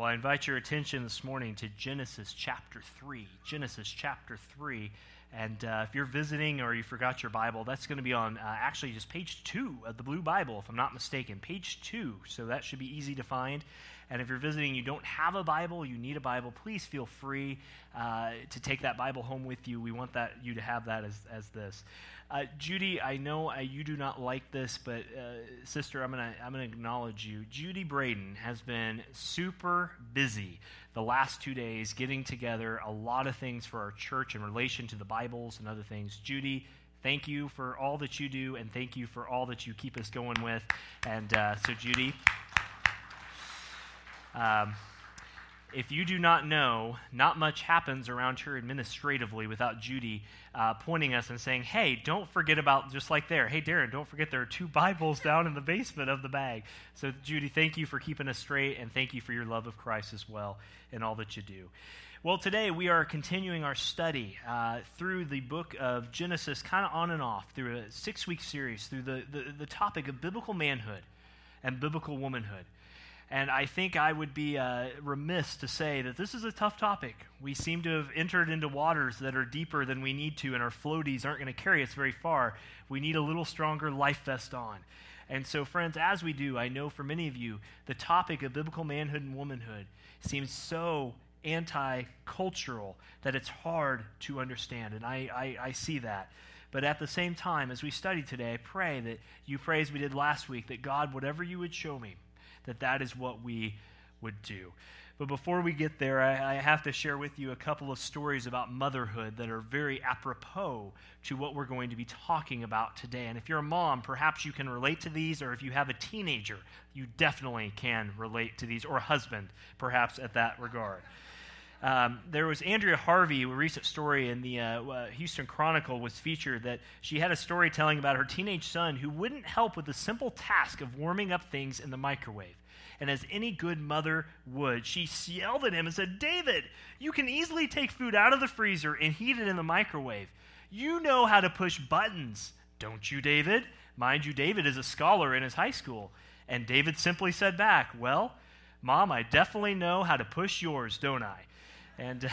Well, I invite your attention this morning to Genesis chapter 3. Genesis chapter 3. And uh, if you're visiting or you forgot your Bible, that's going to be on uh, actually just page 2 of the Blue Bible, if I'm not mistaken. Page 2. So that should be easy to find. And if you're visiting, you don't have a Bible, you need a Bible, please feel free uh, to take that Bible home with you. We want that you to have that as, as this. Uh, Judy, I know uh, you do not like this, but uh, sister, I'm gonna I'm gonna acknowledge you. Judy Braden has been super busy the last two days, getting together a lot of things for our church in relation to the Bibles and other things. Judy, thank you for all that you do, and thank you for all that you keep us going with. And uh, so, Judy. Um, if you do not know, not much happens around here administratively without Judy uh, pointing us and saying, hey, don't forget about, just like there, hey, Darren, don't forget there are two Bibles down in the basement of the bag. So, Judy, thank you for keeping us straight, and thank you for your love of Christ as well in all that you do. Well, today we are continuing our study uh, through the book of Genesis, kind of on and off, through a six week series, through the, the, the topic of biblical manhood and biblical womanhood. And I think I would be uh, remiss to say that this is a tough topic. We seem to have entered into waters that are deeper than we need to, and our floaties aren't going to carry us very far. We need a little stronger life vest on. And so, friends, as we do, I know for many of you, the topic of biblical manhood and womanhood seems so anti cultural that it's hard to understand. And I, I, I see that. But at the same time, as we study today, I pray that you pray as we did last week, that God, whatever you would show me, that that is what we would do. But before we get there, I, I, have to share with you a couple of stories about motherhood that are very apropos to what we're going to be talking about today. And if you're a mom, perhaps you can relate to these, or if you have a teenager, you definitely can relate to these, or a husband, perhaps at that regard. Um, there was Andrea Harvey, a recent story in the uh, uh, Houston Chronicle was featured that she had a story telling about her teenage son who wouldn't help with the simple task of warming up things in the microwave. And as any good mother would, she yelled at him and said, David, you can easily take food out of the freezer and heat it in the microwave. You know how to push buttons, don't you, David? Mind you, David is a scholar in his high school. And David simply said back, Well, Mom, I definitely know how to push yours, don't I? And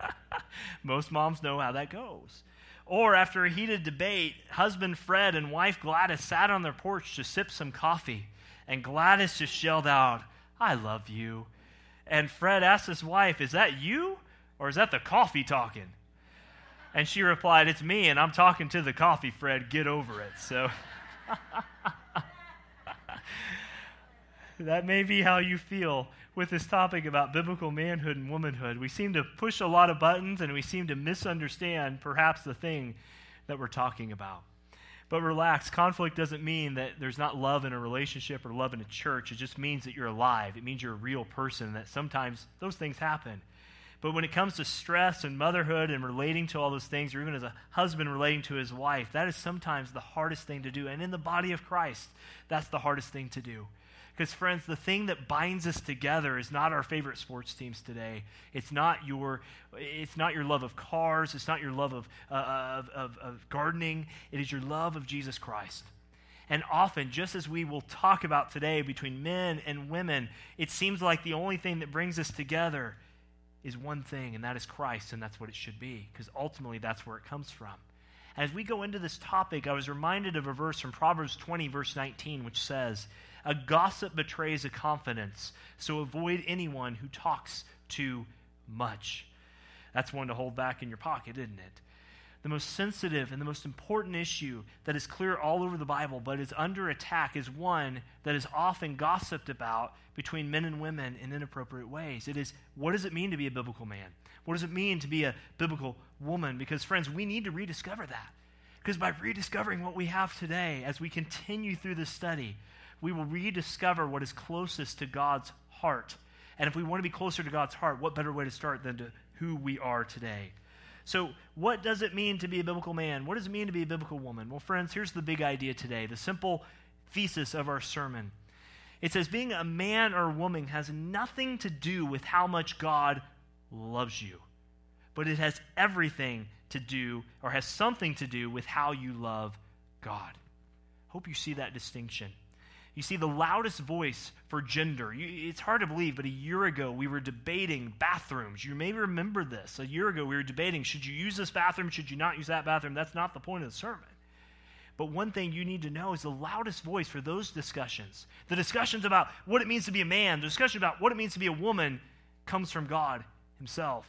most moms know how that goes. Or after a heated debate, husband Fred and wife Gladys sat on their porch to sip some coffee. And Gladys just yelled out, I love you. And Fred asked his wife, Is that you or is that the coffee talking? And she replied, It's me, and I'm talking to the coffee, Fred. Get over it. So that may be how you feel with this topic about biblical manhood and womanhood. We seem to push a lot of buttons and we seem to misunderstand perhaps the thing that we're talking about. But relax, conflict doesn't mean that there's not love in a relationship or love in a church. It just means that you're alive. It means you're a real person, that sometimes those things happen. But when it comes to stress and motherhood and relating to all those things, or even as a husband relating to his wife, that is sometimes the hardest thing to do. And in the body of Christ, that's the hardest thing to do. Because, friends, the thing that binds us together is not our favorite sports teams today. It's not your, it's not your love of cars. It's not your love of, uh, of, of, of gardening. It is your love of Jesus Christ. And often, just as we will talk about today between men and women, it seems like the only thing that brings us together is one thing, and that is Christ, and that's what it should be, because ultimately that's where it comes from. As we go into this topic, I was reminded of a verse from Proverbs 20, verse 19, which says, a gossip betrays a confidence, so avoid anyone who talks too much. That's one to hold back in your pocket, isn't it? The most sensitive and the most important issue that is clear all over the Bible but is under attack is one that is often gossiped about between men and women in inappropriate ways. It is what does it mean to be a biblical man? What does it mean to be a biblical woman? Because, friends, we need to rediscover that. Because by rediscovering what we have today as we continue through this study, we will rediscover what is closest to God's heart. And if we want to be closer to God's heart, what better way to start than to who we are today? So, what does it mean to be a biblical man? What does it mean to be a biblical woman? Well, friends, here's the big idea today the simple thesis of our sermon. It says, being a man or a woman has nothing to do with how much God loves you, but it has everything to do, or has something to do, with how you love God. Hope you see that distinction. You see, the loudest voice for gender, you, it's hard to believe, but a year ago we were debating bathrooms. You may remember this. A year ago we were debating should you use this bathroom, should you not use that bathroom? That's not the point of the sermon. But one thing you need to know is the loudest voice for those discussions, the discussions about what it means to be a man, the discussion about what it means to be a woman, comes from God Himself.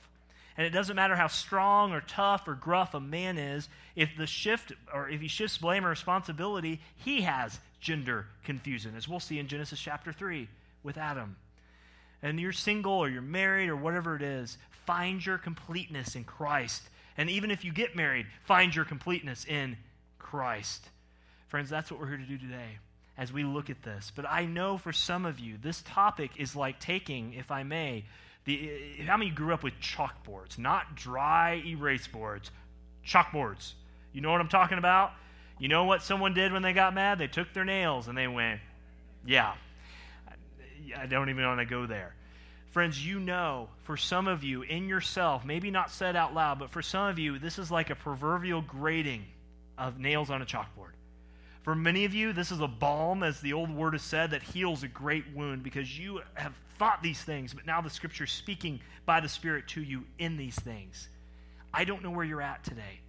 And it doesn't matter how strong or tough or gruff a man is, if the shift or if he shifts blame or responsibility, he has gender confusion, as we'll see in Genesis chapter 3 with Adam. And you're single or you're married or whatever it is, find your completeness in Christ. And even if you get married, find your completeness in Christ. Friends, that's what we're here to do today as we look at this. But I know for some of you, this topic is like taking, if I may, the, uh, how many grew up with chalkboards? Not dry erase boards, chalkboards. You know what I'm talking about? You know what someone did when they got mad? They took their nails and they went, yeah. I don't even want to go there. Friends, you know, for some of you in yourself, maybe not said out loud, but for some of you, this is like a proverbial grating of nails on a chalkboard. For many of you, this is a balm, as the old word has said, that heals a great wound because you have thought these things, but now the scripture is speaking by the Spirit to you in these things. I don't know where you're at today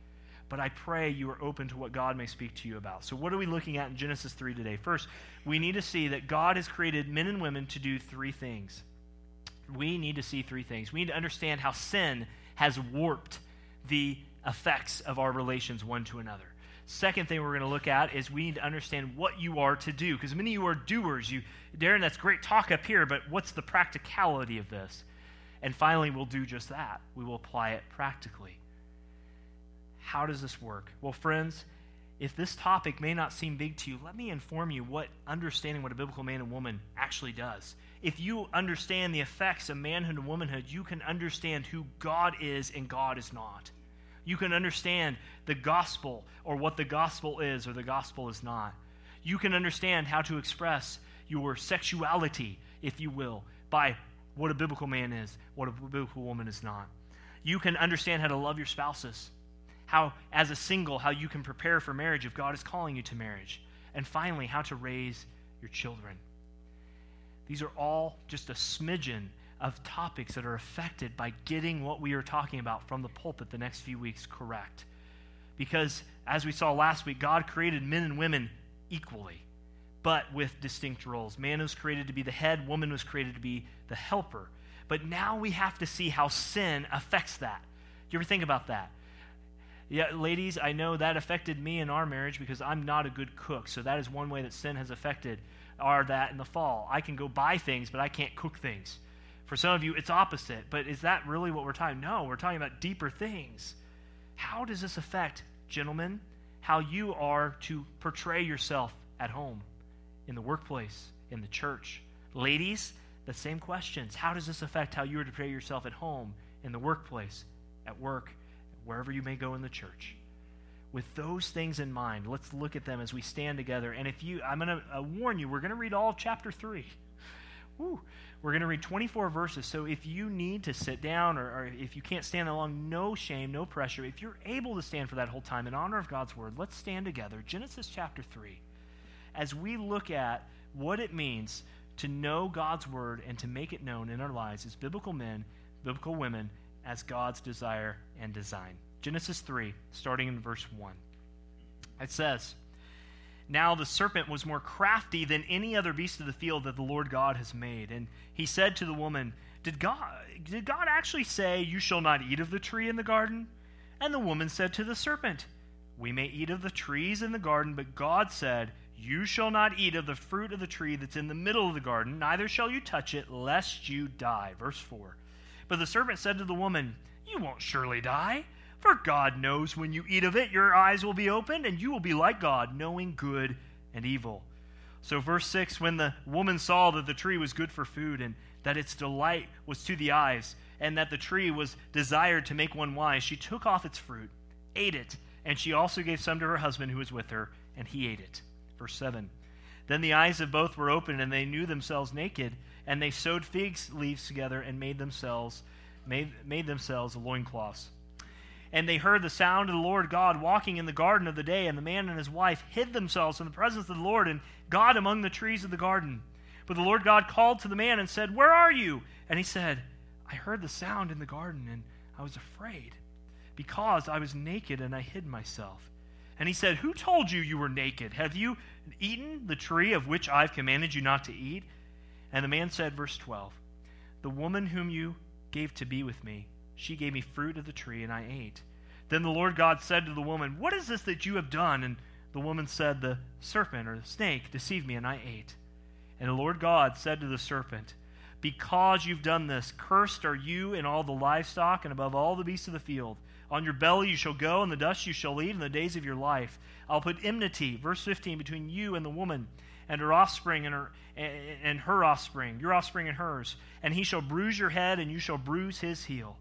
but I pray you are open to what God may speak to you about. So, what are we looking at in Genesis 3 today? First, we need to see that God has created men and women to do three things. We need to see three things. We need to understand how sin has warped the effects of our relations one to another. Second thing we're going to look at is we need to understand what you are to do because many of you are doers. You, Darren, that's great talk up here, but what's the practicality of this? And finally, we'll do just that. We will apply it practically. How does this work? Well, friends, if this topic may not seem big to you, let me inform you what understanding what a biblical man and woman actually does. If you understand the effects of manhood and womanhood, you can understand who God is and God is not. You can understand the gospel or what the gospel is or the gospel is not. You can understand how to express your sexuality, if you will, by what a biblical man is, what a biblical woman is not. You can understand how to love your spouses how, as a single, how you can prepare for marriage if God is calling you to marriage. And finally, how to raise your children. These are all just a smidgen of topics that are affected by getting what we are talking about from the pulpit the next few weeks correct. Because, as we saw last week, God created men and women equally, but with distinct roles. Man was created to be the head, woman was created to be the helper. But now we have to see how sin affects that. Do you ever think about that? Yeah, ladies, I know that affected me in our marriage because I'm not a good cook. So that is one way that sin has affected our that in the fall. I can go buy things, but I can't cook things. For some of you, it's opposite. But is that really what we're talking? No, we're talking about deeper things. How does this affect, gentlemen, how you are to portray yourself at home, in the workplace, in the church? Ladies, the same questions. How does this affect how you are to portray yourself at home, in the workplace, at work? wherever you may go in the church. With those things in mind, let's look at them as we stand together. And if you, I'm going to uh, warn you, we're going to read all chapter 3. Woo. We're going to read 24 verses. So if you need to sit down or, or if you can't stand along, no shame, no pressure. If you're able to stand for that whole time in honor of God's word, let's stand together. Genesis chapter 3. As we look at what it means to know God's word and to make it known in our lives as biblical men, biblical women, as God's desire and design. Genesis 3, starting in verse 1. It says, Now the serpent was more crafty than any other beast of the field that the Lord God has made. And he said to the woman, Did God, did God actually say, You shall not eat of the tree in the garden? And the woman said to the serpent, We may eat of the trees in the garden, but God said, You shall not eat of the fruit of the tree that's in the middle of the garden, neither shall you touch it, lest you die. Verse 4. But the serpent said to the woman, You won't surely die, for God knows when you eat of it, your eyes will be opened, and you will be like God, knowing good and evil. So, verse 6 when the woman saw that the tree was good for food, and that its delight was to the eyes, and that the tree was desired to make one wise, she took off its fruit, ate it, and she also gave some to her husband who was with her, and he ate it. Verse 7 Then the eyes of both were opened, and they knew themselves naked, and they sewed fig leaves together and made themselves made, made themselves loincloths. And they heard the sound of the Lord God walking in the garden of the day, and the man and his wife hid themselves in the presence of the Lord and God among the trees of the garden. But the Lord God called to the man and said, Where are you? And he said, I heard the sound in the garden, and I was afraid, because I was naked and I hid myself. And he said, Who told you you were naked? Have you eaten the tree of which I've commanded you not to eat? And the man said, verse 12, The woman whom you gave to be with me, she gave me fruit of the tree, and I ate. Then the Lord God said to the woman, What is this that you have done? And the woman said, The serpent or the snake deceived me, and I ate. And the Lord God said to the serpent, Because you've done this, cursed are you and all the livestock, and above all the beasts of the field. On your belly you shall go, and the dust you shall eat in the days of your life. I'll put enmity, verse 15, between you and the woman, and her offspring and her, and her offspring, your offspring and hers. And he shall bruise your head, and you shall bruise his heel.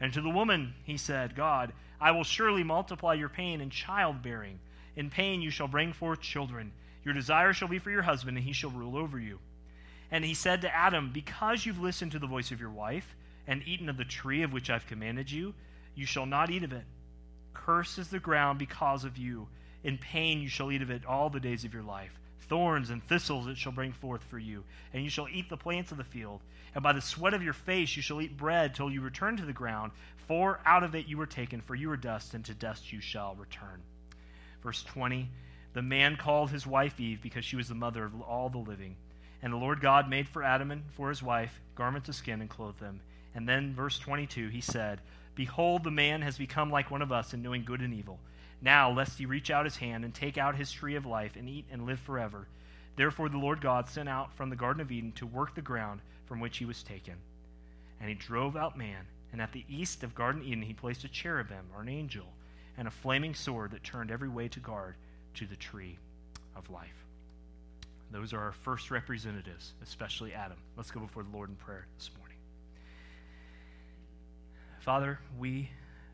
And to the woman he said, God, I will surely multiply your pain in childbearing. In pain you shall bring forth children. Your desire shall be for your husband, and he shall rule over you. And he said to Adam, Because you've listened to the voice of your wife, and eaten of the tree of which I've commanded you, you shall not eat of it. Cursed is the ground because of you. In pain you shall eat of it all the days of your life. Thorns and thistles it shall bring forth for you, and you shall eat the plants of the field. And by the sweat of your face you shall eat bread till you return to the ground, for out of it you were taken, for you are dust, and to dust you shall return. Verse 20 The man called his wife Eve because she was the mother of all the living. And the Lord God made for Adam and for his wife garments of skin and clothed them. And then, verse 22, he said, Behold, the man has become like one of us in knowing good and evil. Now, lest he reach out his hand and take out his tree of life and eat and live forever. Therefore, the Lord God sent out from the Garden of Eden to work the ground from which he was taken. And he drove out man, and at the east of Garden Eden he placed a cherubim, or an angel, and a flaming sword that turned every way to guard to the tree of life. Those are our first representatives, especially Adam. Let's go before the Lord in prayer this morning. Father, we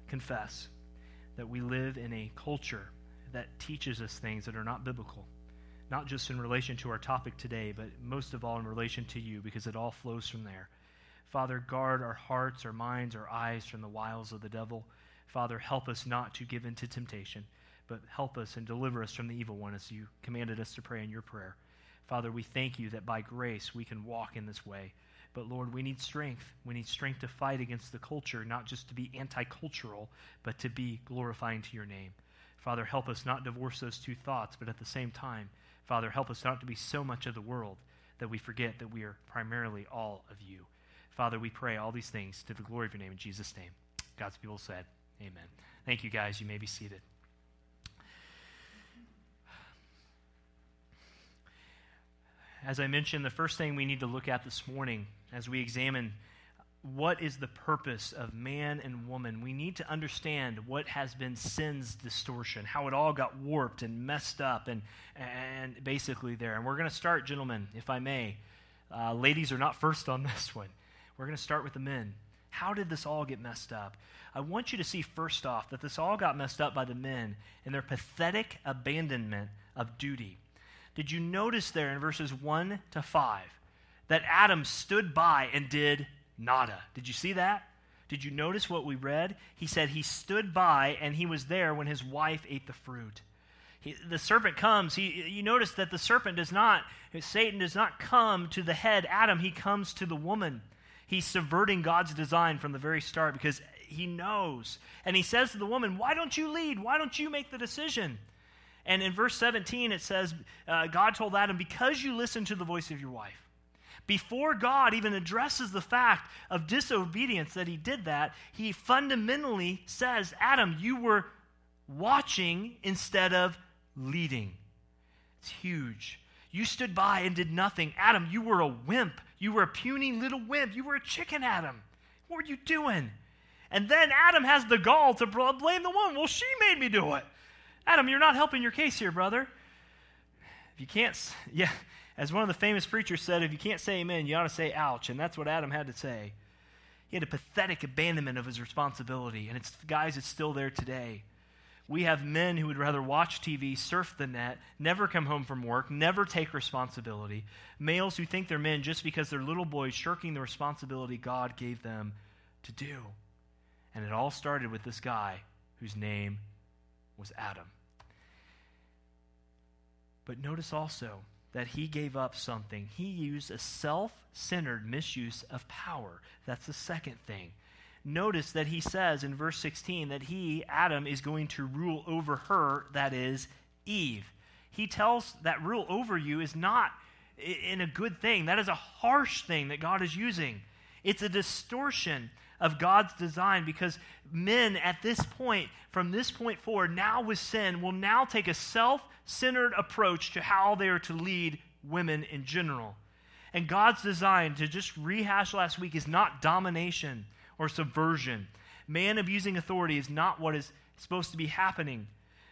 confess that we live in a culture that teaches us things that are not biblical, not just in relation to our topic today, but most of all in relation to you, because it all flows from there. Father, guard our hearts, our minds, our eyes from the wiles of the devil. Father, help us not to give in to temptation, but help us and deliver us from the evil one as you commanded us to pray in your prayer. Father, we thank you that by grace we can walk in this way. But Lord, we need strength. We need strength to fight against the culture, not just to be anti cultural, but to be glorifying to your name. Father, help us not divorce those two thoughts, but at the same time, Father, help us not to be so much of the world that we forget that we are primarily all of you. Father, we pray all these things to the glory of your name in Jesus' name. God's people said, Amen. Thank you, guys. You may be seated. As I mentioned, the first thing we need to look at this morning as we examine what is the purpose of man and woman, we need to understand what has been sin's distortion, how it all got warped and messed up, and, and basically there. And we're going to start, gentlemen, if I may. Uh, ladies are not first on this one. We're going to start with the men. How did this all get messed up? I want you to see, first off, that this all got messed up by the men and their pathetic abandonment of duty. Did you notice there in verses 1 to 5 that Adam stood by and did nada. Did you see that? Did you notice what we read? He said he stood by and he was there when his wife ate the fruit. He, the serpent comes. He, you notice that the serpent does not, Satan does not come to the head, Adam, he comes to the woman. He's subverting God's design from the very start because he knows. And he says to the woman, Why don't you lead? Why don't you make the decision? And in verse 17, it says, uh, God told Adam, Because you listened to the voice of your wife before God even addresses the fact of disobedience that he did that, he fundamentally says, Adam, you were watching instead of leading. It's huge. You stood by and did nothing. Adam, you were a wimp. You were a puny little wimp. You were a chicken, Adam. What were you doing? And then Adam has the gall to blame the woman. Well, she made me do it. Adam, you're not helping your case here, brother. if you can't, yeah, as one of the famous preachers said, if you can't say amen, you ought to say ouch. And that's what Adam had to say. He had a pathetic abandonment of his responsibility. And it's, guys, it's still there today. We have men who would rather watch TV, surf the net, never come home from work, never take responsibility. Males who think they're men just because they're little boys shirking the responsibility God gave them to do. And it all started with this guy whose name was Adam. But notice also that he gave up something. He used a self centered misuse of power. That's the second thing. Notice that he says in verse 16 that he, Adam, is going to rule over her, that is, Eve. He tells that rule over you is not in a good thing. That is a harsh thing that God is using. It's a distortion of God's design because men at this point, from this point forward, now with sin, will now take a self centered approach to how they are to lead women in general. And God's design, to just rehash last week, is not domination or subversion. Man abusing authority is not what is supposed to be happening.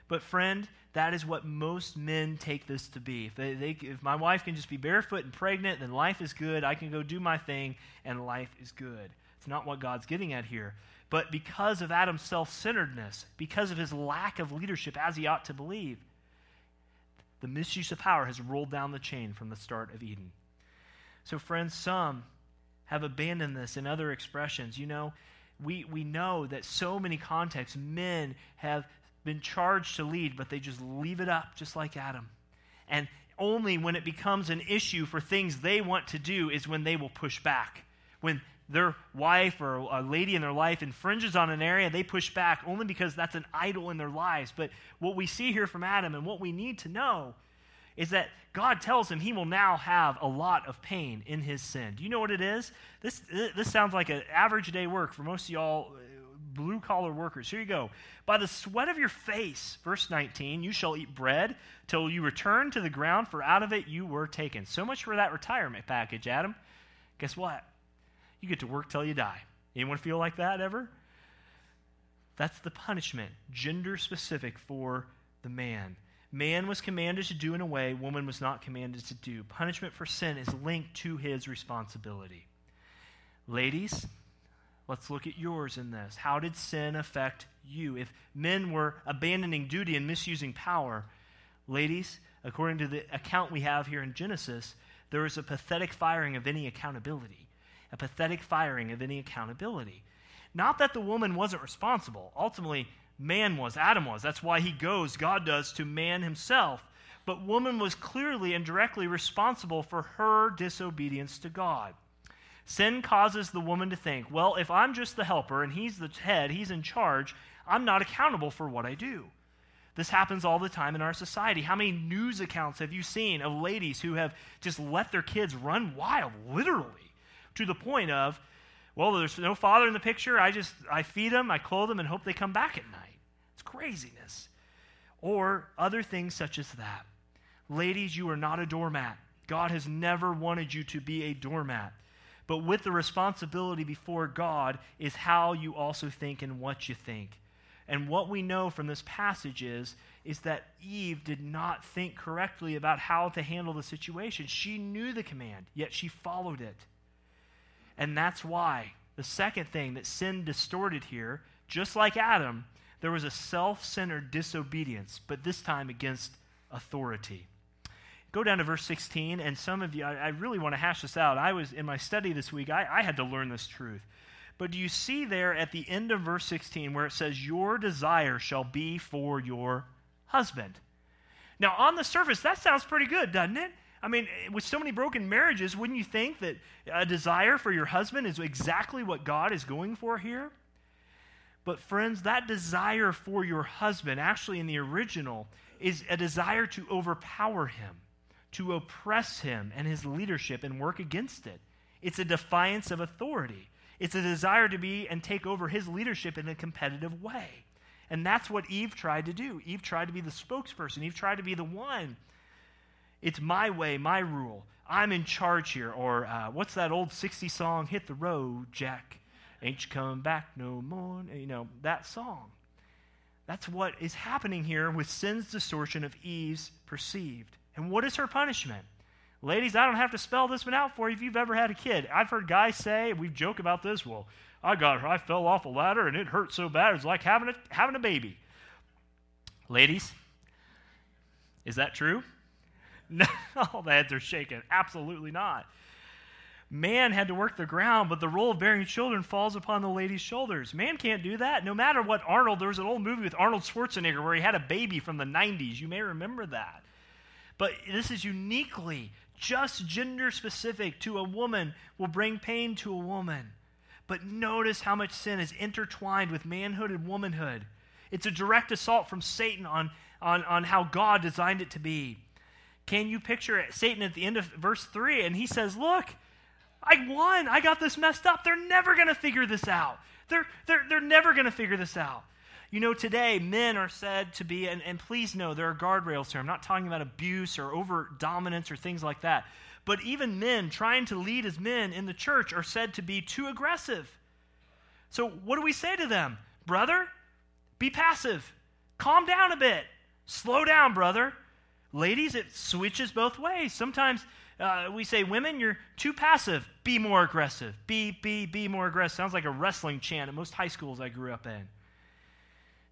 But, friend, that is what most men take this to be. If, they, they, if my wife can just be barefoot and pregnant, then life is good. I can go do my thing, and life is good. It's not what God's getting at here. But because of Adam's self centeredness, because of his lack of leadership as he ought to believe, the misuse of power has rolled down the chain from the start of Eden. So, friends, some have abandoned this in other expressions. You know, we, we know that so many contexts, men have been charged to lead, but they just leave it up, just like Adam. And only when it becomes an issue for things they want to do is when they will push back. When their wife or a lady in their life infringes on an area, they push back only because that's an idol in their lives. But what we see here from Adam and what we need to know is that God tells him he will now have a lot of pain in his sin. Do you know what it is? This, this sounds like an average day work for most of y'all uh, blue collar workers. Here you go. By the sweat of your face, verse 19, you shall eat bread till you return to the ground, for out of it you were taken. So much for that retirement package, Adam. Guess what? You get to work till you die. Anyone feel like that ever? That's the punishment, gender specific for the man. Man was commanded to do in a way woman was not commanded to do. Punishment for sin is linked to his responsibility. Ladies, let's look at yours in this. How did sin affect you? If men were abandoning duty and misusing power, ladies, according to the account we have here in Genesis, there was a pathetic firing of any accountability a pathetic firing of any accountability. Not that the woman wasn't responsible. Ultimately, man was, Adam was. That's why he goes, God does, to man himself. But woman was clearly and directly responsible for her disobedience to God. Sin causes the woman to think, well, if I'm just the helper and he's the head, he's in charge, I'm not accountable for what I do. This happens all the time in our society. How many news accounts have you seen of ladies who have just let their kids run wild, literally? To the point of, well, there's no father in the picture. I just, I feed them, I clothe them, and hope they come back at night. It's craziness. Or other things such as that. Ladies, you are not a doormat. God has never wanted you to be a doormat. But with the responsibility before God is how you also think and what you think. And what we know from this passage is, is that Eve did not think correctly about how to handle the situation. She knew the command, yet she followed it. And that's why the second thing that sin distorted here, just like Adam, there was a self centered disobedience, but this time against authority. Go down to verse 16, and some of you, I, I really want to hash this out. I was in my study this week, I, I had to learn this truth. But do you see there at the end of verse 16 where it says, Your desire shall be for your husband? Now, on the surface, that sounds pretty good, doesn't it? I mean, with so many broken marriages, wouldn't you think that a desire for your husband is exactly what God is going for here? But, friends, that desire for your husband, actually in the original, is a desire to overpower him, to oppress him and his leadership and work against it. It's a defiance of authority. It's a desire to be and take over his leadership in a competitive way. And that's what Eve tried to do. Eve tried to be the spokesperson, Eve tried to be the one it's my way, my rule. I'm in charge here. Or uh, what's that old 60 song? Hit the road, Jack. Ain't you coming back no more? You know, that song. That's what is happening here with sin's distortion of Eve's perceived. And what is her punishment? Ladies, I don't have to spell this one out for you if you've ever had a kid. I've heard guys say, we joke about this, well, I got her, I fell off a ladder and it hurt so bad it's like having a having a baby. Ladies, is that true? No, all the heads are shaking. Absolutely not. Man had to work the ground, but the role of bearing children falls upon the lady's shoulders. Man can't do that. No matter what Arnold, there was an old movie with Arnold Schwarzenegger where he had a baby from the 90s. You may remember that. But this is uniquely just gender specific to a woman will bring pain to a woman. But notice how much sin is intertwined with manhood and womanhood. It's a direct assault from Satan on, on, on how God designed it to be. Can you picture Satan at the end of verse 3? And he says, Look, I won. I got this messed up. They're never going to figure this out. They're, they're, they're never going to figure this out. You know, today, men are said to be, and, and please know there are guardrails here. I'm not talking about abuse or over dominance or things like that. But even men trying to lead as men in the church are said to be too aggressive. So, what do we say to them? Brother, be passive. Calm down a bit. Slow down, brother. Ladies, it switches both ways. Sometimes uh, we say, Women, you're too passive. Be more aggressive. Be, be, be more aggressive. Sounds like a wrestling chant at most high schools I grew up in.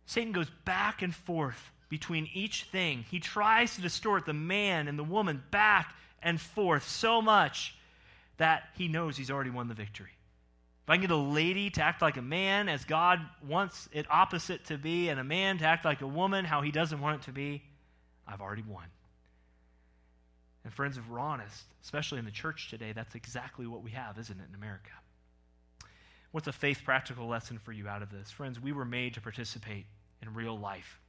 Satan goes back and forth between each thing. He tries to distort the man and the woman back and forth so much that he knows he's already won the victory. If I can get a lady to act like a man as God wants it opposite to be, and a man to act like a woman how he doesn't want it to be, I've already won. And friends, if we're honest, especially in the church today, that's exactly what we have, isn't it, in America? What's a faith practical lesson for you out of this? Friends, we were made to participate in real life.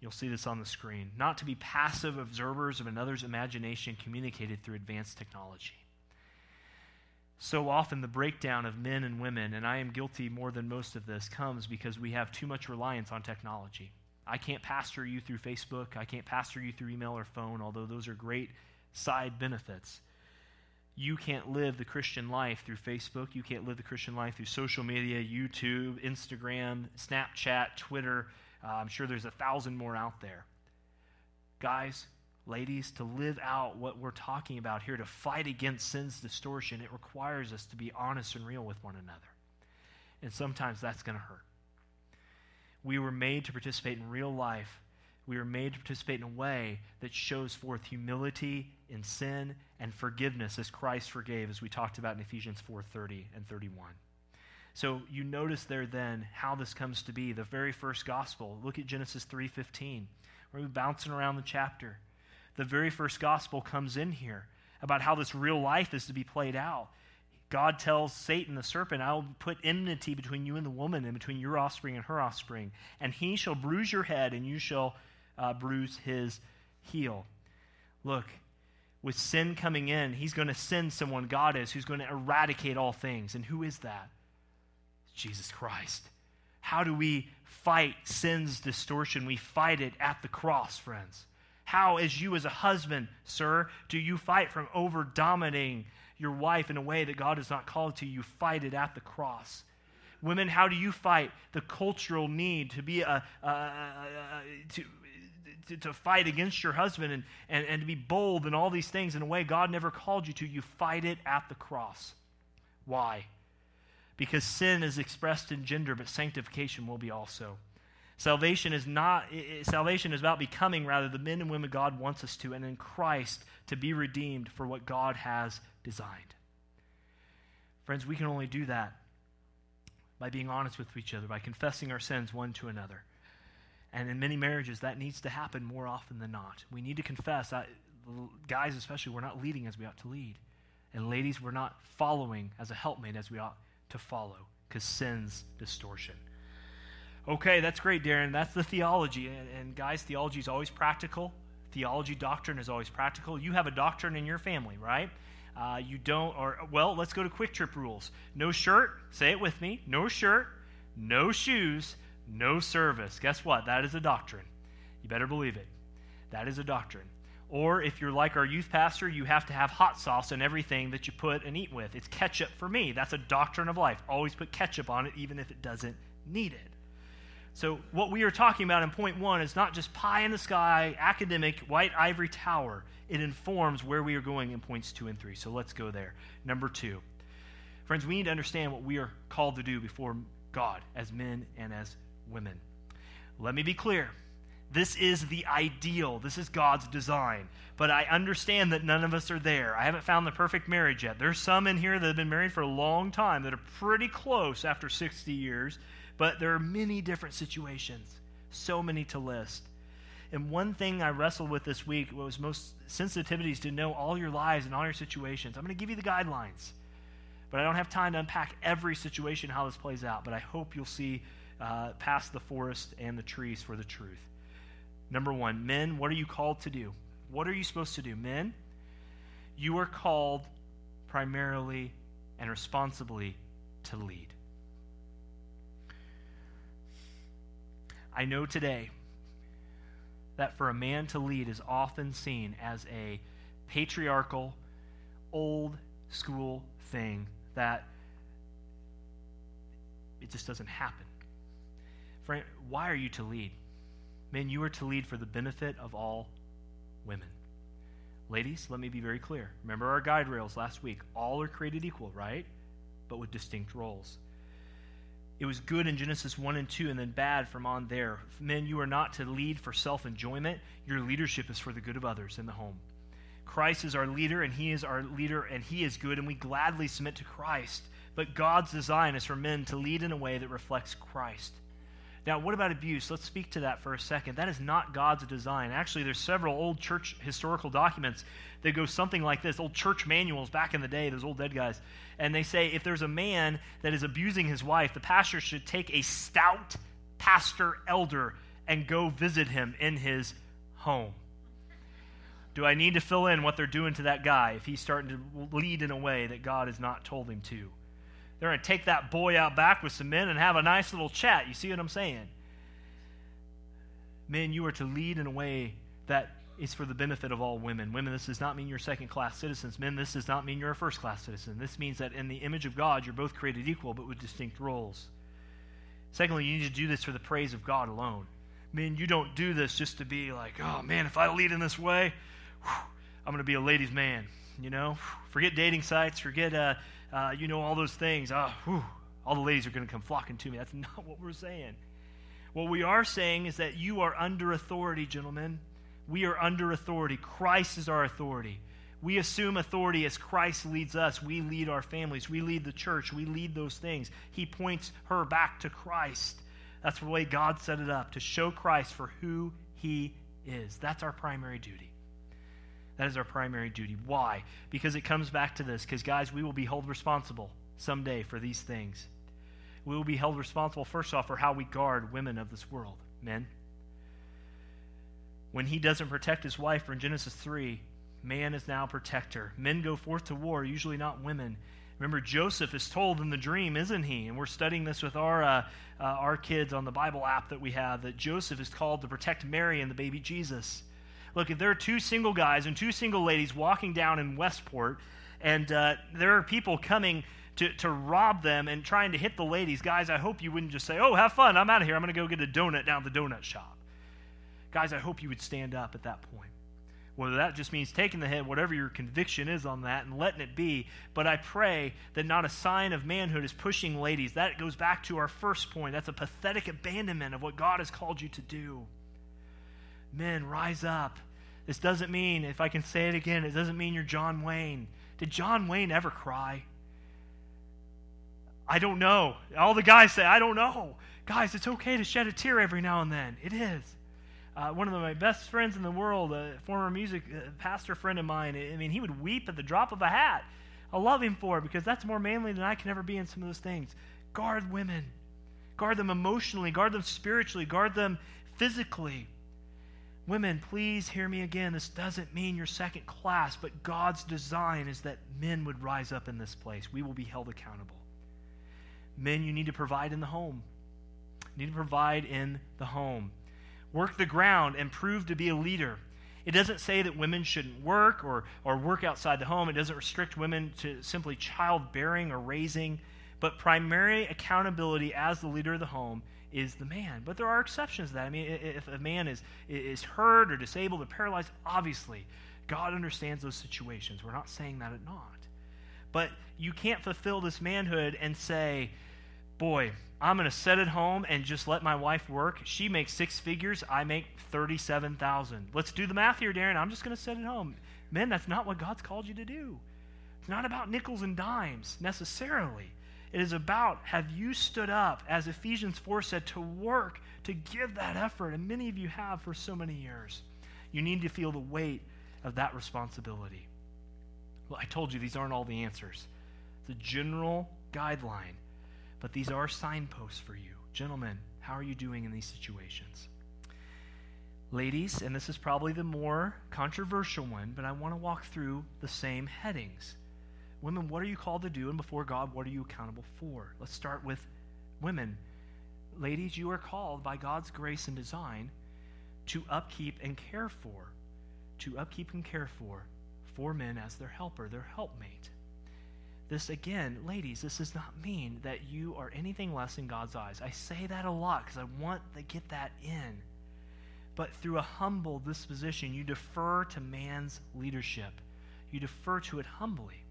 You'll see this on the screen. Not to be passive observers of another's imagination communicated through advanced technology. So often, the breakdown of men and women, and I am guilty more than most of this, comes because we have too much reliance on technology. I can't pastor you through Facebook. I can't pastor you through email or phone, although those are great side benefits. You can't live the Christian life through Facebook. You can't live the Christian life through social media, YouTube, Instagram, Snapchat, Twitter. Uh, I'm sure there's a thousand more out there. Guys, ladies, to live out what we're talking about here, to fight against sin's distortion, it requires us to be honest and real with one another. And sometimes that's going to hurt. We were made to participate in real life. We were made to participate in a way that shows forth humility in sin and forgiveness as Christ forgave, as we talked about in Ephesians 4:30 and 31. So you notice there then how this comes to be. The very first gospel. Look at Genesis 3:15. We're bouncing around the chapter. The very first gospel comes in here about how this real life is to be played out. God tells Satan, the serpent, I will put enmity between you and the woman, and between your offspring and her offspring. And he shall bruise your head, and you shall uh, bruise his heel. Look, with sin coming in, he's going to send someone, God is, who's going to eradicate all things. And who is that? Jesus Christ. How do we fight sin's distortion? We fight it at the cross, friends. How, as you as a husband, sir, do you fight from over dominating your wife in a way that God has not called to, you fight it at the cross. Women, how do you fight the cultural need to be a, a, a, to, to, to, fight against your husband and, and, and to be bold and all these things in a way God never called you to? You fight it at the cross. Why? Because sin is expressed in gender, but sanctification will be also. Salvation is not salvation is about becoming rather the men and women God wants us to, and in Christ to be redeemed for what God has designed. Friends, we can only do that by being honest with each other, by confessing our sins one to another. And in many marriages, that needs to happen more often than not. We need to confess. I, guys, especially, we're not leading as we ought to lead. And ladies, we're not following as a helpmate as we ought to follow because sin's distortion. Okay, that's great, Darren. That's the theology. And, and guys, theology is always practical. Theology doctrine is always practical. You have a doctrine in your family, right? Uh, you don't, or, well, let's go to QuikTrip rules. No shirt, say it with me. No shirt, no shoes, no service. Guess what? That is a doctrine. You better believe it. That is a doctrine. Or if you're like our youth pastor, you have to have hot sauce in everything that you put and eat with. It's ketchup for me. That's a doctrine of life. Always put ketchup on it, even if it doesn't need it. So, what we are talking about in point one is not just pie in the sky, academic, white ivory tower. It informs where we are going in points two and three. So, let's go there. Number two. Friends, we need to understand what we are called to do before God as men and as women. Let me be clear. This is the ideal. This is God's design. But I understand that none of us are there. I haven't found the perfect marriage yet. There's some in here that have been married for a long time that are pretty close after 60 years but there are many different situations, so many to list. And one thing I wrestled with this week was most sensitivities to know all your lives and all your situations. I'm going to give you the guidelines, but I don't have time to unpack every situation, how this plays out. But I hope you'll see uh, past the forest and the trees for the truth. Number one, men, what are you called to do? What are you supposed to do? Men, you are called primarily and responsibly to lead. I know today that for a man to lead is often seen as a patriarchal, old school thing that it just doesn't happen. Friend, why are you to lead? Men, you are to lead for the benefit of all women. Ladies, let me be very clear. Remember our guide rails last week. All are created equal, right? But with distinct roles. It was good in Genesis 1 and 2, and then bad from on there. Men, you are not to lead for self enjoyment. Your leadership is for the good of others in the home. Christ is our leader, and He is our leader, and He is good, and we gladly submit to Christ. But God's design is for men to lead in a way that reflects Christ. Now, what about abuse? Let's speak to that for a second. That is not God's design. Actually, there's several old church historical documents that go something like this old church manuals back in the day, those old dead guys. And they say if there's a man that is abusing his wife, the pastor should take a stout pastor elder and go visit him in his home. Do I need to fill in what they're doing to that guy if he's starting to lead in a way that God has not told him to? They're going to take that boy out back with some men and have a nice little chat. You see what I'm saying? Men, you are to lead in a way that is for the benefit of all women. Women, this does not mean you're second class citizens. Men, this does not mean you're a first class citizen. This means that in the image of God, you're both created equal but with distinct roles. Secondly, you need to do this for the praise of God alone. Men, you don't do this just to be like, oh man, if I lead in this way, whew, I'm going to be a ladies' man. You know, forget dating sites, forget uh, uh, you know, all those things. Whew, all the ladies are going to come flocking to me. That's not what we're saying. What we are saying is that you are under authority, gentlemen. We are under authority. Christ is our authority. We assume authority as Christ leads us. We lead our families. We lead the church. We lead those things. He points her back to Christ. That's the way God set it up to show Christ for who he is. That's our primary duty. That is our primary duty. Why? Because it comes back to this. Because, guys, we will be held responsible someday for these things. We will be held responsible, first off, for how we guard women of this world. Men. When he doesn't protect his wife, from Genesis 3, man is now protector. Men go forth to war, usually not women. Remember, Joseph is told in the dream, isn't he? And we're studying this with our, uh, uh, our kids on the Bible app that we have, that Joseph is called to protect Mary and the baby Jesus. Look, if there are two single guys and two single ladies walking down in Westport, and uh, there are people coming to, to rob them and trying to hit the ladies, guys, I hope you wouldn't just say, oh, have fun, I'm out of here, I'm going to go get a donut down at the donut shop. Guys, I hope you would stand up at that point. Whether that just means taking the hit, whatever your conviction is on that, and letting it be. But I pray that not a sign of manhood is pushing ladies. That goes back to our first point. That's a pathetic abandonment of what God has called you to do. Men, rise up. This doesn't mean, if I can say it again, it doesn't mean you're John Wayne. Did John Wayne ever cry? I don't know. All the guys say, I don't know. Guys, it's okay to shed a tear every now and then. It is. Uh, one of my best friends in the world, a former music uh, pastor friend of mine, I mean, he would weep at the drop of a hat. I love him for it because that's more manly than I can ever be in some of those things. Guard women, guard them emotionally, guard them spiritually, guard them physically. Women, please hear me again. This doesn't mean you're second class, but God's design is that men would rise up in this place. We will be held accountable. Men, you need to provide in the home. You need to provide in the home. Work the ground and prove to be a leader. It doesn't say that women shouldn't work or, or work outside the home. It doesn't restrict women to simply childbearing or raising. But primary accountability as the leader of the home is the man. But there are exceptions to that. I mean, if a man is, is hurt or disabled or paralyzed, obviously, God understands those situations. We're not saying that at not. But you can't fulfill this manhood and say, boy, I'm going to sit at home and just let my wife work. She makes six figures. I make 37,000. Let's do the math here, Darren. I'm just going to sit at home. Men, that's not what God's called you to do. It's not about nickels and dimes necessarily. It is about have you stood up, as Ephesians 4 said, to work, to give that effort. And many of you have for so many years. You need to feel the weight of that responsibility. Well, I told you these aren't all the answers. It's a general guideline, but these are signposts for you. Gentlemen, how are you doing in these situations? Ladies, and this is probably the more controversial one, but I want to walk through the same headings. Women, what are you called to do? And before God, what are you accountable for? Let's start with women. Ladies, you are called by God's grace and design to upkeep and care for, to upkeep and care for, for men as their helper, their helpmate. This, again, ladies, this does not mean that you are anything less in God's eyes. I say that a lot because I want to get that in. But through a humble disposition, you defer to man's leadership. You defer to it humbly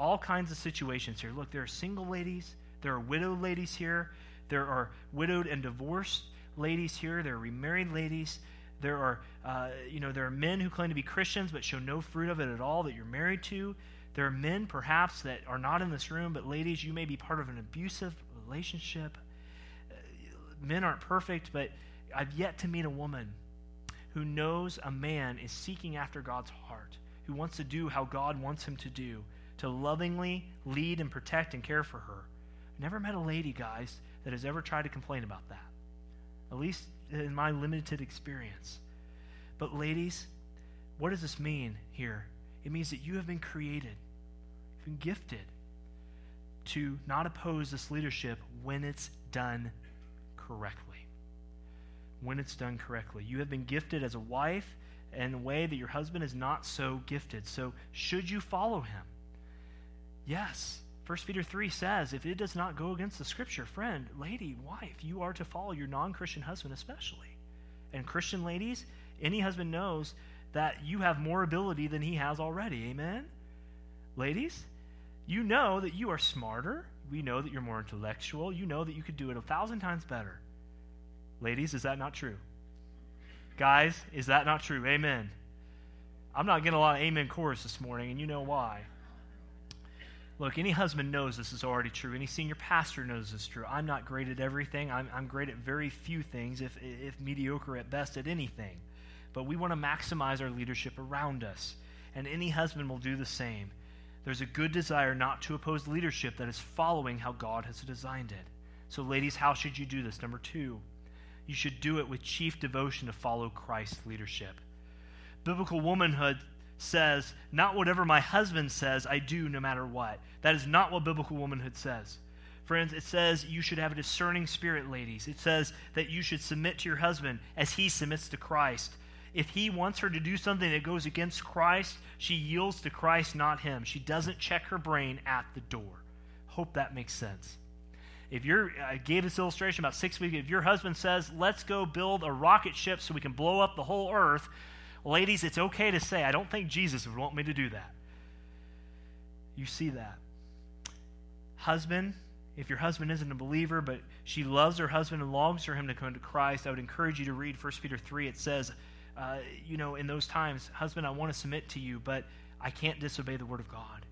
all kinds of situations here. Look, there are single ladies, there are widowed ladies here, there are widowed and divorced ladies here, there are remarried ladies. There are, uh, you know, there are men who claim to be Christians but show no fruit of it at all that you're married to. There are men, perhaps, that are not in this room, but ladies, you may be part of an abusive relationship. Uh, men aren't perfect, but I've yet to meet a woman who knows a man is seeking after God's heart, who wants to do how God wants him to do, to lovingly lead and protect and care for her. I've never met a lady, guys, that has ever tried to complain about that. At least in my limited experience. But, ladies, what does this mean here? It means that you have been created, you've been gifted to not oppose this leadership when it's done correctly. When it's done correctly. You have been gifted as a wife in a way that your husband is not so gifted. So, should you follow him? Yes. 1 Peter 3 says, if it does not go against the scripture, friend, lady, wife, you are to follow your non Christian husband especially. And Christian ladies, any husband knows that you have more ability than he has already. Amen? Ladies, you know that you are smarter. We know that you're more intellectual. You know that you could do it a thousand times better. Ladies, is that not true? Guys, is that not true? Amen. I'm not getting a lot of amen chorus this morning, and you know why. Look, any husband knows this is already true. Any senior pastor knows this is true. I'm not great at everything. I'm, I'm great at very few things, if, if mediocre at best at anything. But we want to maximize our leadership around us. And any husband will do the same. There's a good desire not to oppose leadership that is following how God has designed it. So, ladies, how should you do this? Number two, you should do it with chief devotion to follow Christ's leadership. Biblical womanhood says, Not whatever my husband says, I do no matter what. That is not what biblical womanhood says. Friends, it says you should have a discerning spirit, ladies. It says that you should submit to your husband as he submits to Christ. If he wants her to do something that goes against Christ, she yields to Christ, not him. She doesn't check her brain at the door. Hope that makes sense. If you're, I gave this illustration about six weeks. If your husband says, "Let's go build a rocket ship so we can blow up the whole earth," Ladies, it's okay to say, I don't think Jesus would want me to do that. You see that. Husband, if your husband isn't a believer, but she loves her husband and longs for him to come to Christ, I would encourage you to read 1 Peter 3. It says, uh, you know, in those times, husband, I want to submit to you, but I can't disobey the word of God.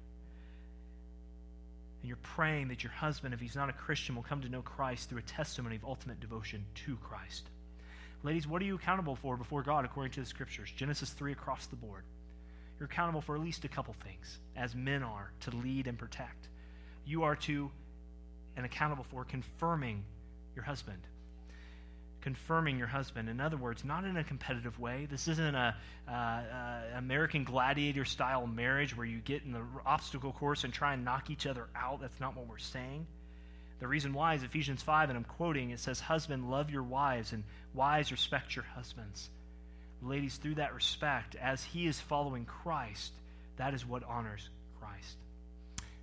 And you're praying that your husband, if he's not a Christian, will come to know Christ through a testimony of ultimate devotion to Christ. Ladies, what are you accountable for before God according to the scriptures? Genesis 3 across the board. You're accountable for at least a couple things, as men are, to lead and protect. You are to and accountable for confirming your husband. Confirming your husband. In other words, not in a competitive way. This isn't a uh, uh, American gladiator style marriage where you get in the obstacle course and try and knock each other out. That's not what we're saying. The reason why is Ephesians 5, and I'm quoting, it says, Husband, love your wives, and wives, respect your husbands. Ladies, through that respect, as he is following Christ, that is what honors Christ.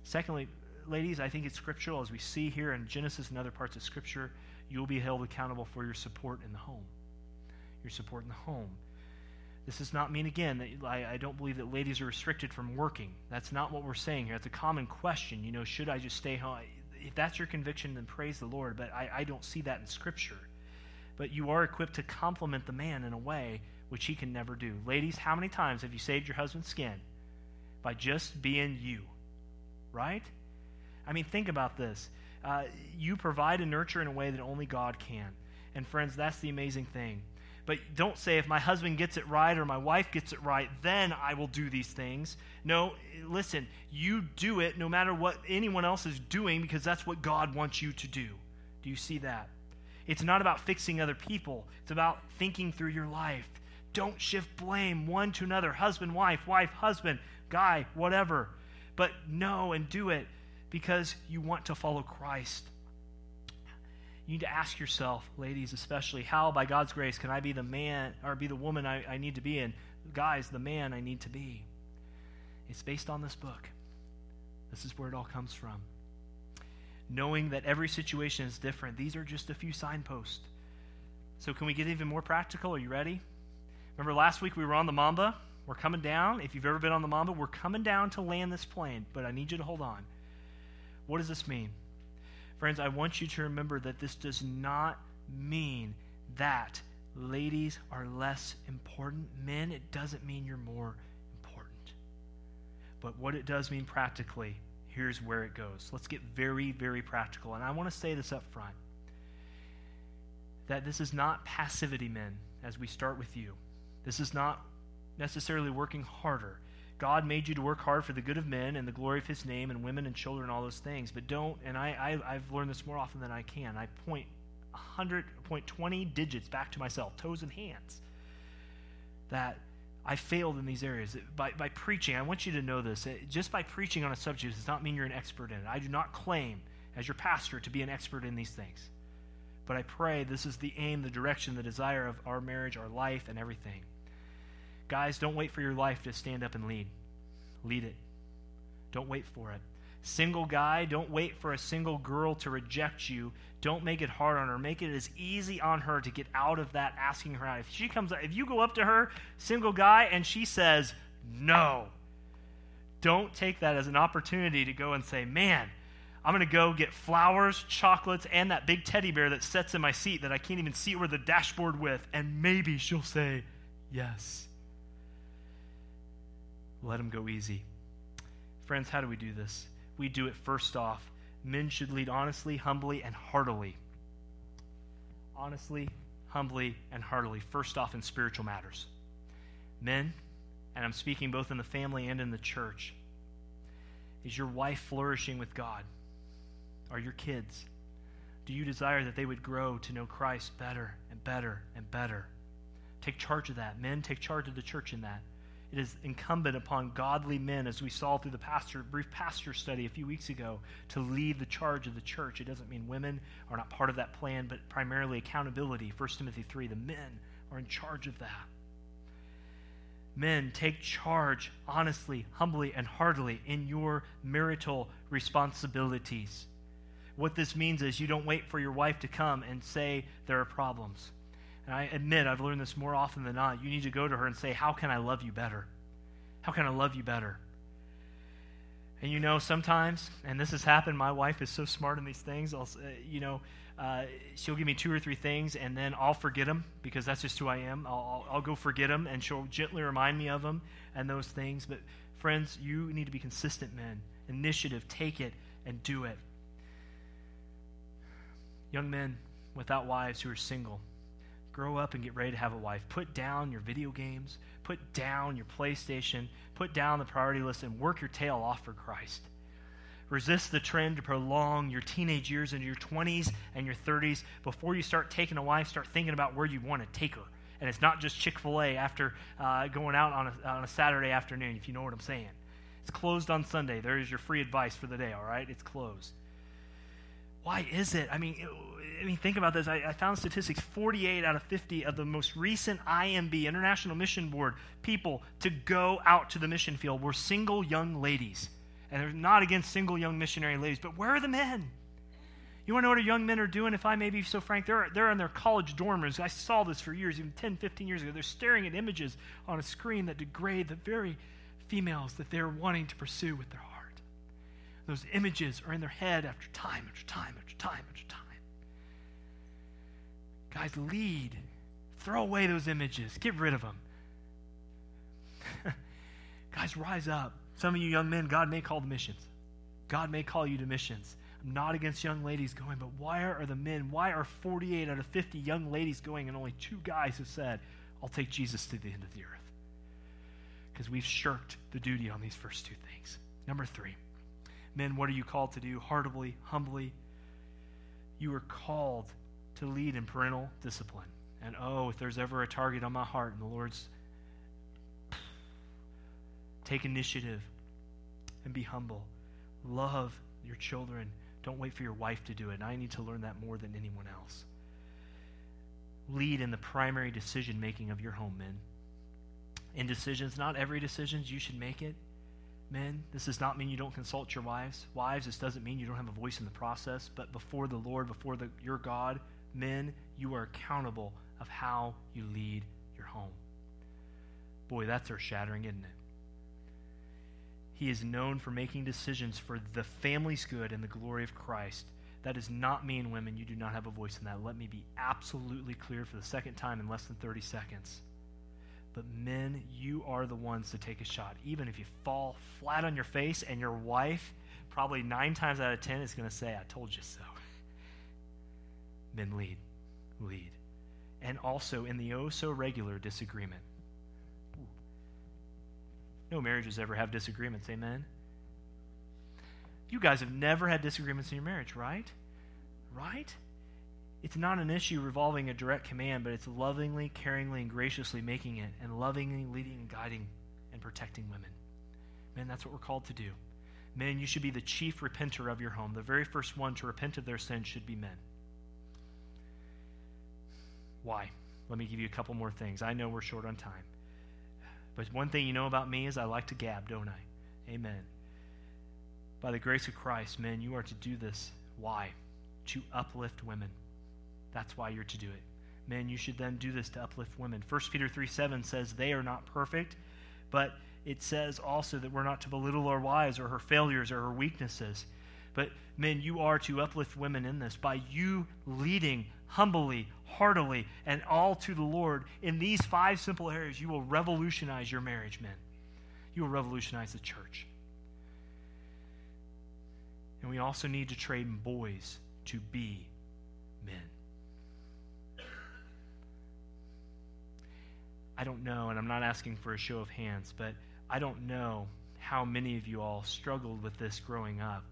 Secondly, ladies, I think it's scriptural, as we see here in Genesis and other parts of Scripture, you'll be held accountable for your support in the home. Your support in the home. This does not mean, again, that I, I, don't believe that ladies are restricted from working. That's not what we're saying here. It's a common question. You know, should I just stay home? If that's your conviction, then praise the Lord. But I, I don't see that in Scripture. But you are equipped to complement the man in a way which he can never do. Ladies, how many times have you saved your husband's skin? By just being you, right? I mean, think about this. Uh, you provide and nurture in a way that only God can. And friends, that's the amazing thing. But don't say, if my husband gets it right or my wife gets it right, then I will do these things. No, listen, you do it no matter what anyone else is doing because that's what God wants you to do. Do you see that? It's not about fixing other people, it's about thinking through your life. Don't shift blame one to another husband, wife, wife, husband, guy, whatever. But know and do it because you want to follow Christ. You need to ask yourself, ladies especially, how by God's grace can I be the man or be the woman I, I need to be, and guys, the man I need to be? It's based on this book. This is where it all comes from. Knowing that every situation is different, these are just a few signposts. So, can we get even more practical? Are you ready? Remember last week we were on the Mamba? We're coming down. If you've ever been on the Mamba, we're coming down to land this plane, but I need you to hold on. What does this mean? Friends, I want you to remember that this does not mean that ladies are less important. Men, it doesn't mean you're more important. But what it does mean practically, here's where it goes. Let's get very, very practical. And I want to say this up front that this is not passivity, men, as we start with you. This is not necessarily working harder. God made you to work hard for the good of men and the glory of his name and women and children and all those things. But don't, and I, I, have learned this more often than I can. I point 100, point 20 digits back to myself, toes and hands, that I failed in these areas. By, by preaching, I want you to know this. Just by preaching on a subject does not mean you're an expert in it. I do not claim, as your pastor, to be an expert in these things. But I pray this is the aim, the direction, the desire of our marriage, our life, and everything. Guys, don't wait for your life to stand up and lead. Lead it. Don't wait for it. Single guy, don't wait for a single girl to reject you. Don't make it hard on her. Make it as easy on her to get out of that asking her out. If she comes if you go up to her, single guy, and she says no, don't take that as an opportunity to go and say, Man, I'm going to go get flowers, chocolates, and that big teddy bear that sits in my seat that I can't even see over the dashboard with, and maybe she'll say yes let them go easy. Friends, how do we do this? We do it first off. Men should lead honestly, humbly, and heartily. Honestly, humbly, and heartily. First off, in spiritual matters. Men, and I'm speaking both in the family and in the church, is your wife flourishing with God? Are your kids? Do you desire that they would grow to know Christ better and better and better? Take charge of that. Men, take charge of the church in that it is incumbent upon godly men, as we saw through the pastor, brief pastor study a few weeks ago, to lead the charge of the church. It doesn't mean women are not part of that plan, but primarily accountability. 1 Timothy 3, the men are in charge of that. Men, take charge honestly, humbly, and heartily in your marital responsibilities. What this means is you don't wait for your wife to come and say there are problems. And I admit, I've learned this more often than not. You need to go to her and say, How can I love you better? How can I love you better? And you know, sometimes, and this has happened, my wife is so smart in these things. I'll, uh, you know, uh, she'll give me two or three things, and then I'll forget them because that's just who I am. I'll, I'll, I'll go forget them, and she'll gently remind me of them and those things. But, friends, you need to be consistent men. Initiative, take it and do it. Young men without wives who are single, grow up and get ready to have a wife. Put down your video games, put down your PlayStation, put down the priority list, and work your tail off for Christ. Resist the trend to prolong your teenage years into your 20s and your 30s. Before you start taking a wife, start thinking about where you want to take her. And it's not just Chick fil A after uh, going out on a, on a Saturday afternoon, if you know what I'm saying. It's closed on Sunday. There is your free advice for the day, all right? It's closed. Why is it? I mean, I mean, think about this. I, I, found statistics 48 out of 50 of the most recent IMB, International Mission Board, people to go out to the mission field were single young ladies. And they're not against single young missionary ladies, but where are the men? You want to know what our young men are doing, if I may be so frank? They're, they're in their college dorm rooms. I saw this for years, even 10, 15 years ago. They're staring at images on a screen that degrade the very females that they're wanting to pursue with their heart. Those images are in their head after time after time after time after time. Guys, lead. Throw away those images. Get rid of them. Guys, rise up. Some of you young men, God may call to missions. God may call you to missions. I'm not against young ladies going, but why are the men, why are 48 out of 50 young ladies going and only two guys have said, I'll take Jesus to the end of the earth? Because we've shirked the duty on these first two things. Number three, men, what are you called to do? Heartily, humbly. You are called to lead in parental discipline. And oh, if there's ever a target on my heart and the Lord's take initiative and be humble. Love your children. Don't wait for your wife to do it. And I need to learn that more than anyone else. Lead in the primary decision making of your home, men. In decisions, not every decision you should make it. Men, this does not mean you don't consult your wives. Wives, this doesn't mean you don't have a voice in the process, but before the Lord, before the, your God, men, you are accountable of how you lead your home. Boy, that's earth shattering, isn't it? He is known for making decisions for the family's good and the glory of Christ. That does not mean, women, you do not have a voice in that. Let me be absolutely clear for the second time in less than 30 seconds. But men, you are the ones to take a shot. Even if you fall flat on your face and your wife, probably nine times out of ten, is going to say, I told you so. Men lead. Lead. And also in the oh so regular disagreement. No marriages ever have disagreements, amen? You guys have never had disagreements in your marriage, right? Right? It's not an issue revolving a direct command, but it's lovingly, caringly, and graciously making it, and lovingly leading and guiding and protecting women. Men, that's what we're called to do. Men, you should be the chief repenter of your home. The very first one to repent of their sin should be men. Why? Let me give you a couple more things. I know we're short on time. But one thing you know about me is I like to gab, don't I? Amen. By the grace of Christ, men, you are to do this. Why? To uplift women. That's why you're to do it. Men, you should then do this to uplift women. 1 Peter 3 7 says they are not perfect, but it says also that we're not to belittle our wives or her failures or her weaknesses. But men, you are to uplift women in this by you leading humbly, heartily, and all to the Lord, in these five simple areas, you will revolutionize your marriage, men. You will revolutionize the church. And we also need to train boys to be men. I don't know, and I'm not asking for a show of hands, but I don't know how many of you all struggled with this growing up.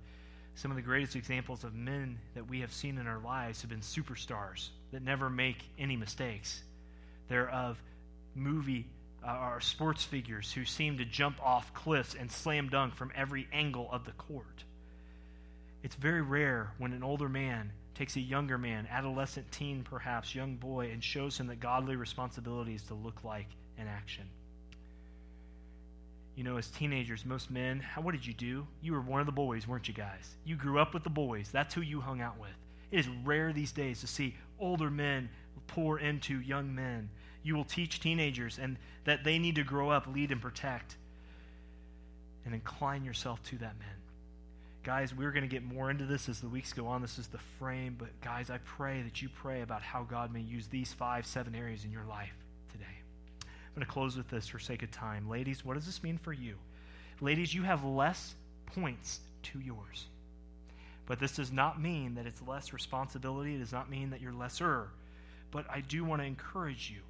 Some of the greatest examples of men that we have seen in our lives have been superstars that never make any mistakes. They're of movie uh, or sports figures who seem to jump off cliffs and slam dunk from every angle of the court. It's very rare when an older man takes a younger man, adolescent teen perhaps, young boy, and shows him that godly responsibility is to look like in action. You know, as teenagers, most men, how, what did you do? You were one of the boys, weren't you guys? You grew up with the boys. That's who you hung out with. It is rare these days to see older men pour into young men. You will teach teenagers and that they need to grow up, lead, and protect. And incline yourself to that man. Guys, we're going to get more into this as the weeks go on. This is the frame. But, guys, I pray that you pray about how God may use these five, seven areas in your life today. I'm going to close with this for sake of time. Ladies, what does this mean for you? Ladies, you have less points to yours. But this does not mean that it's less responsibility. It does not mean that you're lesser. But I do want to encourage you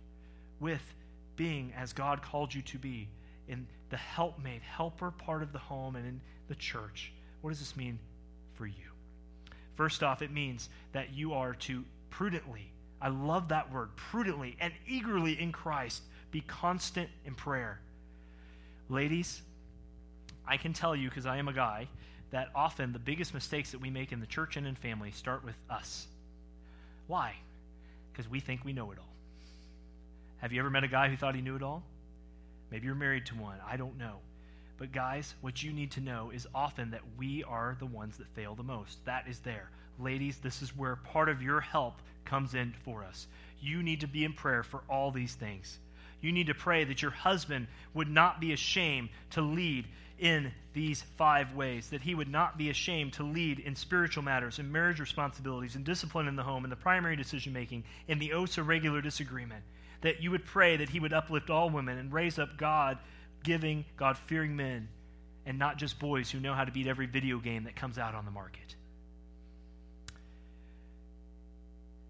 with being as God called you to be in the helpmate, helper part of the home and in the church. What does this mean for you? First off, it means that you are to prudently, I love that word, prudently and eagerly in Christ be constant in prayer. Ladies, I can tell you, because I am a guy, that often the biggest mistakes that we make in the church and in family start with us. Why? Because we think we know it all. Have you ever met a guy who thought he knew it all? Maybe you're married to one. I don't know. But, guys, what you need to know is often that we are the ones that fail the most. That is there. Ladies, this is where part of your help comes in for us. You need to be in prayer for all these things. You need to pray that your husband would not be ashamed to lead in these five ways, that he would not be ashamed to lead in spiritual matters, in marriage responsibilities, in discipline in the home, in the primary decision making, in the so regular disagreement. That you would pray that he would uplift all women and raise up God giving, God fearing men, and not just boys who know how to beat every video game that comes out on the market.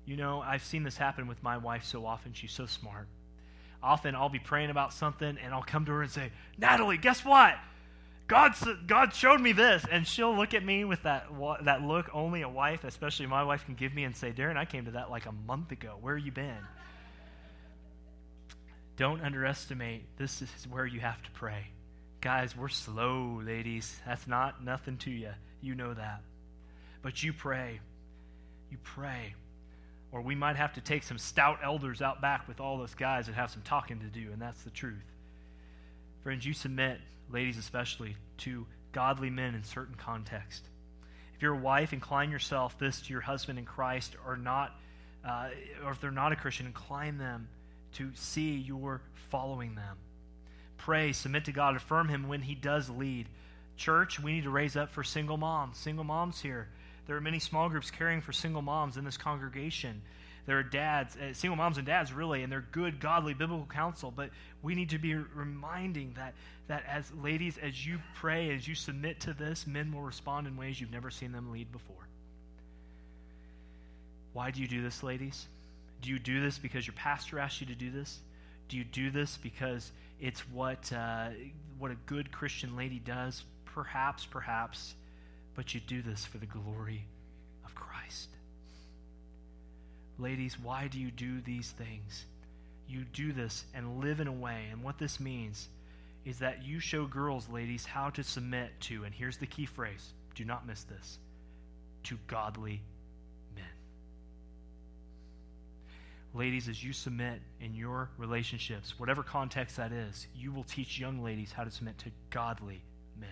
You know, I've seen this happen with my wife so often. She's so smart. Often I'll be praying about something and I'll come to her and say, Natalie, guess what? God, God showed me this. And she'll look at me with that, that look only a wife, especially my wife, can give me and say, Darren, I came to that like a month ago. Where have you been? Don't underestimate. This is where you have to pray. Guys, we're slow, ladies. That's not nothing to you. You know that. But you pray. You pray. Or we might have to take some stout elders out back with all those guys and have some talking to do, and that's the truth. Friends, you submit, ladies especially, to godly men in certain context. If you're a wife, incline yourself this to your husband in Christ, or not, uh, or if they're not a Christian, incline them to see you're following them. Pray, submit to God, affirm Him when He does lead. Church, we need to raise up for single moms. Single moms here. There are many small groups caring for single moms in this congregation. There are dads, uh, single moms and dads, really, and they're good, godly, biblical counsel. But we need to be reminding that, that as ladies, as you pray, as you submit to this, men will respond in ways you've never seen them lead before. Why do you do this, ladies? Do you do this because your pastor asked you to do this? Do you do this because it's what, uh, what a good Christian lady does? Perhaps, perhaps but you do this for the glory of Christ. Ladies, why do you do these things? You do this and live in a way, and what this means is that you show girls, ladies, how to submit to, and here's the key phrase do not miss this to godly Ladies, as you submit in your relationships, whatever context that is, you will teach young ladies how to submit to godly men.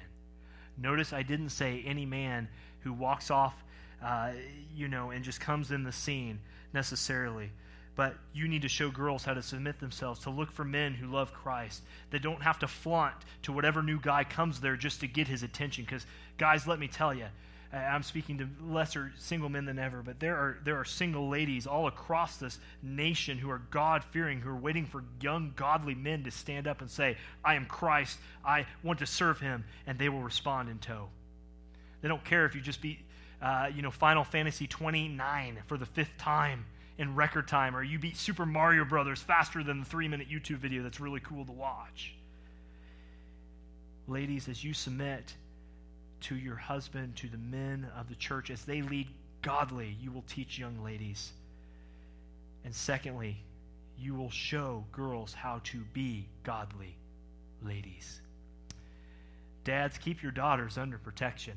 Notice I didn't say any man who walks off, uh, you know, and just comes in the scene necessarily. But you need to show girls how to submit themselves, to look for men who love Christ, that don't have to flaunt to whatever new guy comes there just to get his attention. Because, guys, let me tell you, I'm speaking to lesser single men than ever, but there are, there are single ladies all across this nation who are God fearing, who are waiting for young, godly men to stand up and say, I am Christ, I want to serve him, and they will respond in tow. They don't care if you just beat, uh, you know, Final Fantasy 29 for the fifth time in record time, or you beat Super Mario Brothers faster than the three minute YouTube video that's really cool to watch. Ladies, as you submit, to your husband, to the men of the church, as they lead godly, you will teach young ladies. And secondly, you will show girls how to be godly ladies. Dads, keep your daughters under protection.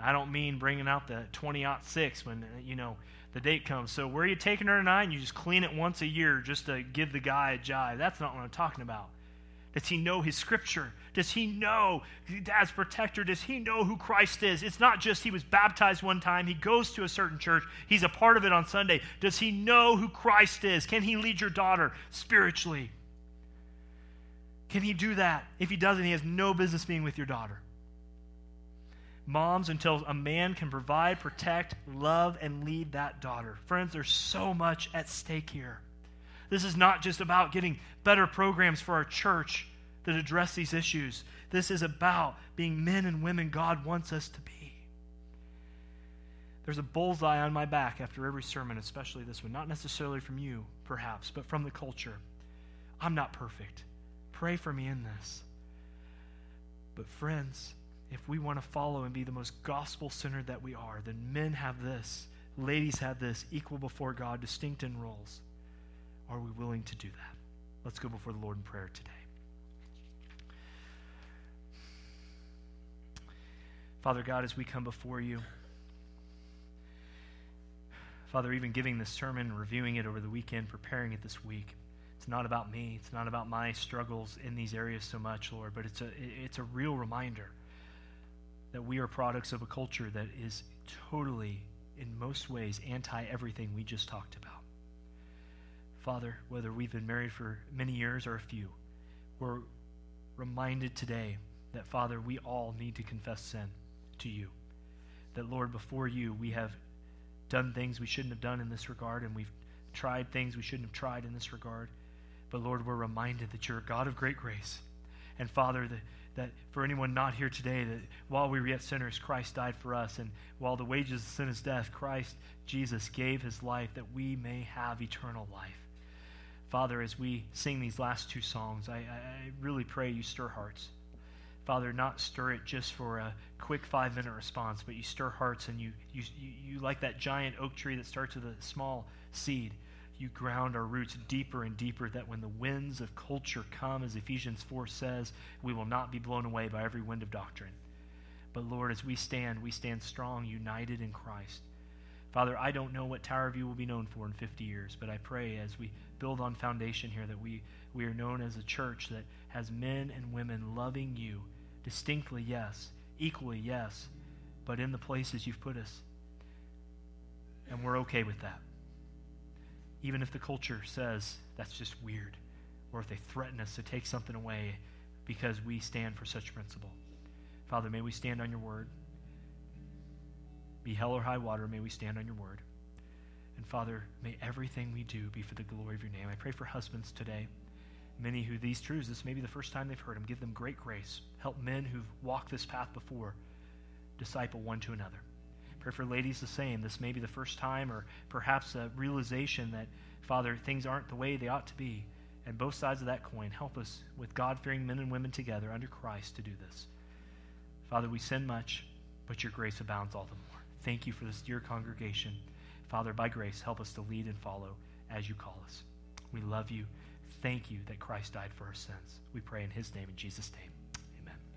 I don't mean bringing out the 20 6 when, you know, the date comes. So, where are you taking her tonight? And you just clean it once a year just to give the guy a jive. That's not what I'm talking about. Does he know his scripture? Does he know dad's protector? Does he know who Christ is? It's not just he was baptized one time, he goes to a certain church, he's a part of it on Sunday. Does he know who Christ is? Can he lead your daughter spiritually? Can he do that? If he doesn't, he has no business being with your daughter. Moms, until a man can provide, protect, love, and lead that daughter. Friends, there's so much at stake here. This is not just about getting better programs for our church that address these issues. This is about being men and women God wants us to be. There's a bullseye on my back after every sermon, especially this one. Not necessarily from you, perhaps, but from the culture. I'm not perfect. Pray for me in this. But, friends, if we want to follow and be the most gospel centered that we are, then men have this, ladies have this, equal before God, distinct in roles. Are we willing to do that? Let's go before the Lord in prayer today. Father God, as we come before you, Father, even giving this sermon, reviewing it over the weekend, preparing it this week, It's not about me. It's not about my struggles in these areas so much, Lord, but it's a, it's a real reminder that we are products of a culture that is totally, in most ways, anti everything we just talked about. Father, whether we've been married for many years or a few, we're reminded today that, Father, we all need to confess sin to you. That, Lord, before you, we have done things we shouldn't have done in this regard, and we've tried things we shouldn't have tried in this regard. But, Lord, we're reminded that you're a God of great grace. And, Father, that, that for anyone not here today, that while we were yet sinners, Christ died for us. And while the wages of sin is death, Christ, Jesus, gave his life that we may have eternal life. Father, as we sing these last two songs, I, I really pray you stir hearts. Father, not stir it just for a quick five minute response, but you stir hearts and you, you, you, you like that giant oak tree that starts with a small seed you ground our roots deeper and deeper that when the winds of culture come, as Ephesians 4 says, we will not be blown away by every wind of doctrine. But Lord, as we stand, we stand strong, united in Christ. Father, I don't know what Tower View will be known for in 50 years, but I pray as we build on foundation here that we, we are known as a church that has men and women loving you distinctly, yes, equally, yes, but in the places you've put us. And we're okay with that even if the culture says that's just weird, or if they threaten us to take something away because we stand for such principle. Father, may we stand on your word. Be hell or high water, may we stand on your word. And Father, may everything we do be for the glory of your name. I pray for husbands today. Many who these truths, this may be the first time they've heard them. Give them great grace. Help men who've walked this path before disciple one to another. Pray for ladies the same. This may be the first time or perhaps a realization that, Father, things aren't the way they ought to be. And both sides of that coin, help us with God fearing men and women together under Christ to do this. Father, we sin much, but your grace abounds all the more. Thank you for this dear congregation. Father, by grace, help us to lead and follow as you call us. We love you. Thank you that Christ died for our sins. We pray in his name, in Jesus' name.